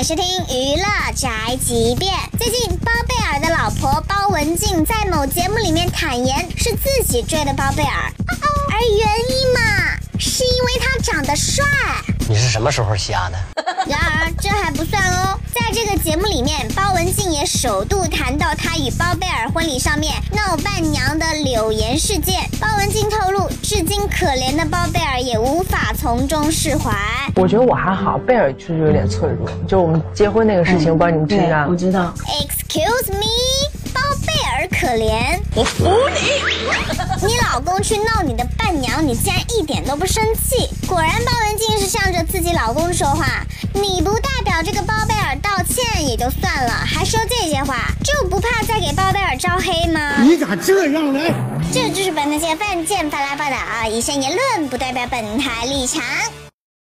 迎收听娱乐宅急便。最近，包贝尔的老婆包文婧在某节目里面坦言是自己追的包贝尔，而原因嘛，是因为他长得帅。你是什么时候瞎的？然而这还不算哦，在这个节目里面，包文婧也首度谈到她与包贝尔婚礼上面闹伴娘的柳岩事件。包文婧透露，至今可怜的包贝尔也无法从中释怀。我觉得我还好，贝尔确实有点脆弱。就我们结婚那个事情，我不知道你们知不知道？我知道。Excuse me，包贝尔可怜，我服你。你老公去闹你的伴娘，你竟然一点都不生气。果然，包文婧是向着自己老公说话。你不代表这个包贝尔道歉也就算了，还说这些话，就不怕再给包贝尔？你咋这样呢？这就是本台犯贱发来报道啊，以上言论不代表本台立场。